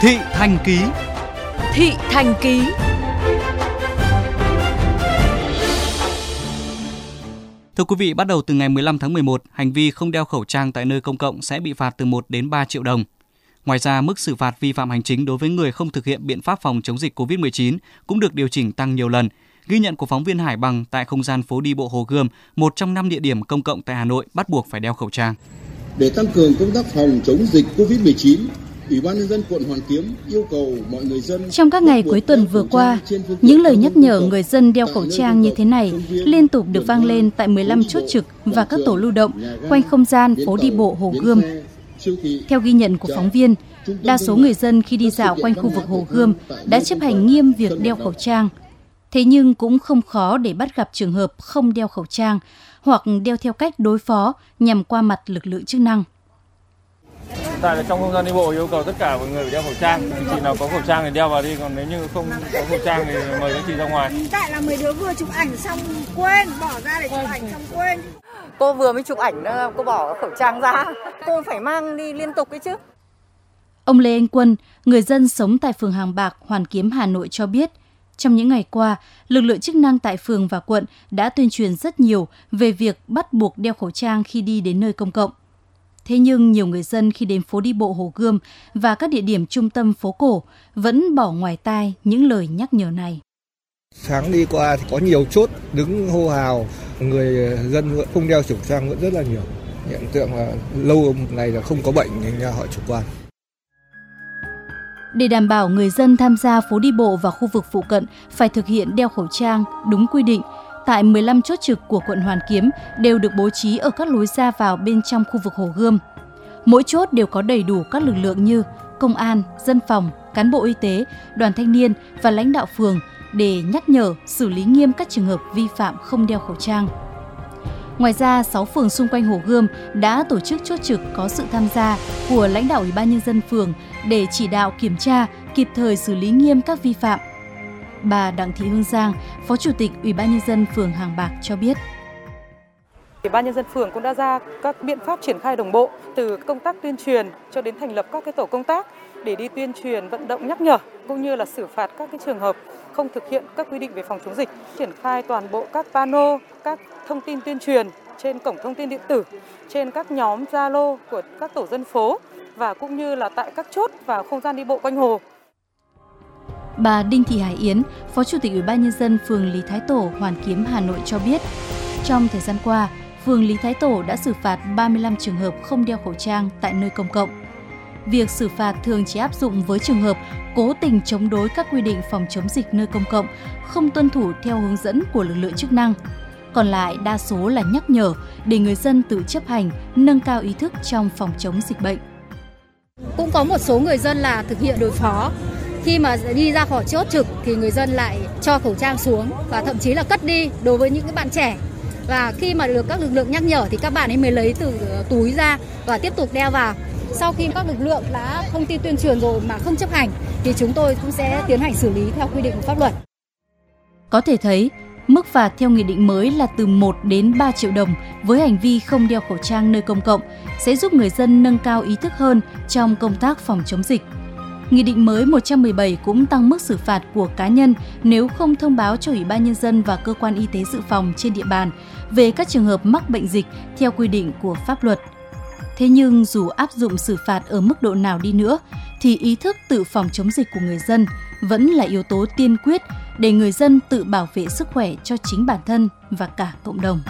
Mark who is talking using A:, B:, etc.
A: Thị Thành Ký
B: Thị Thành Ký
A: Thưa quý vị, bắt đầu từ ngày 15 tháng 11, hành vi không đeo khẩu trang tại nơi công cộng sẽ bị phạt từ 1 đến 3 triệu đồng. Ngoài ra, mức xử phạt vi phạm hành chính đối với người không thực hiện biện pháp phòng chống dịch COVID-19 cũng được điều chỉnh tăng nhiều lần. Ghi nhận của phóng viên Hải Bằng tại không gian phố đi bộ Hồ Gươm, một trong năm địa điểm công cộng tại Hà Nội bắt buộc phải đeo khẩu trang.
C: Để tăng cường công tác phòng chống dịch COVID-19, Ủy ban nhân dân quận Hoàn Kiếm yêu cầu mọi người dân
D: Trong các ngày cuối tuần vừa qua, những lời nhắc nhở người dân đeo khẩu trang như thế này liên tục được vang lên tại 15 chốt trực và các tổ lưu động quanh không gian phố đi bộ Hồ Gươm. Theo ghi nhận của phóng viên, đa số người dân khi đi dạo quanh khu vực Hồ Gươm đã chấp hành nghiêm việc đeo khẩu trang. Thế nhưng cũng không khó để bắt gặp trường hợp không đeo khẩu trang hoặc đeo theo cách đối phó nhằm qua mặt lực lượng chức năng.
E: Tại là trong không gian đi bộ yêu cầu tất cả mọi người phải đeo khẩu trang. Chị nào có khẩu trang thì đeo vào đi, còn nếu như không có khẩu trang thì mời các chị ra ngoài.
F: Tại là mấy đứa vừa chụp ảnh xong quên, bỏ ra để chụp ảnh xong quên.
G: Cô vừa mới chụp ảnh cô bỏ khẩu trang ra. Cô phải mang đi liên tục ấy chứ.
D: Ông Lê Anh Quân, người dân sống tại phường Hàng Bạc, Hoàn Kiếm, Hà Nội cho biết, trong những ngày qua, lực lượng chức năng tại phường và quận đã tuyên truyền rất nhiều về việc bắt buộc đeo khẩu trang khi đi đến nơi công cộng. Thế nhưng nhiều người dân khi đến phố đi bộ Hồ Gươm và các địa điểm trung tâm phố cổ vẫn bỏ ngoài tai những lời nhắc nhở này.
H: Sáng đi qua thì có nhiều chốt đứng hô hào, người dân vẫn không đeo khẩu trang vẫn rất là nhiều. Hiện tượng là lâu ngày là không có bệnh nhưng họ chủ quan.
D: Để đảm bảo người dân tham gia phố đi bộ và khu vực phụ cận phải thực hiện đeo khẩu trang đúng quy định, tại 15 chốt trực của quận Hoàn Kiếm đều được bố trí ở các lối ra vào bên trong khu vực Hồ Gươm. Mỗi chốt đều có đầy đủ các lực lượng như công an, dân phòng, cán bộ y tế, đoàn thanh niên và lãnh đạo phường để nhắc nhở, xử lý nghiêm các trường hợp vi phạm không đeo khẩu trang. Ngoài ra, 6 phường xung quanh Hồ Gươm đã tổ chức chốt trực có sự tham gia của lãnh đạo Ủy ban nhân dân phường để chỉ đạo kiểm tra, kịp thời xử lý nghiêm các vi phạm. Bà Đặng Thị Hương Giang, Phó Chủ tịch Ủy ban nhân dân phường Hàng Bạc cho biết.
I: Ủy ban nhân dân phường cũng đã ra các biện pháp triển khai đồng bộ từ công tác tuyên truyền cho đến thành lập các cái tổ công tác để đi tuyên truyền vận động nhắc nhở cũng như là xử phạt các cái trường hợp không thực hiện các quy định về phòng chống dịch, triển khai toàn bộ các pano, các thông tin tuyên truyền trên cổng thông tin điện tử, trên các nhóm Zalo của các tổ dân phố và cũng như là tại các chốt và không gian đi bộ quanh hồ.
D: Bà Đinh Thị Hải Yến, Phó Chủ tịch Ủy ban nhân dân phường Lý Thái Tổ, Hoàn Kiếm, Hà Nội cho biết, trong thời gian qua, phường Lý Thái Tổ đã xử phạt 35 trường hợp không đeo khẩu trang tại nơi công cộng. Việc xử phạt thường chỉ áp dụng với trường hợp cố tình chống đối các quy định phòng chống dịch nơi công cộng, không tuân thủ theo hướng dẫn của lực lượng chức năng. Còn lại đa số là nhắc nhở để người dân tự chấp hành, nâng cao ý thức trong phòng chống dịch bệnh.
J: Cũng có một số người dân là thực hiện đối phó, khi mà đi ra khỏi chốt trực thì người dân lại cho khẩu trang xuống và thậm chí là cất đi đối với những cái bạn trẻ và khi mà được các lực lượng nhắc nhở thì các bạn ấy mới lấy từ ờ, túi ra và tiếp tục đeo vào sau khi các lực lượng đã thông tin tuyên truyền rồi mà không chấp hành thì chúng tôi cũng sẽ tiến hành xử lý theo quy định của pháp luật.
D: Có thể thấy, mức phạt theo nghị định mới là từ 1 đến 3 triệu đồng với hành vi không đeo khẩu trang nơi công cộng sẽ giúp người dân nâng cao ý thức hơn trong công tác phòng chống dịch. Nghị định mới 117 cũng tăng mức xử phạt của cá nhân nếu không thông báo cho Ủy ban Nhân dân và cơ quan y tế dự phòng trên địa bàn về các trường hợp mắc bệnh dịch theo quy định của pháp luật. Thế nhưng dù áp dụng xử phạt ở mức độ nào đi nữa, thì ý thức tự phòng chống dịch của người dân vẫn là yếu tố tiên quyết để người dân tự bảo vệ sức khỏe cho chính bản thân và cả cộng đồng.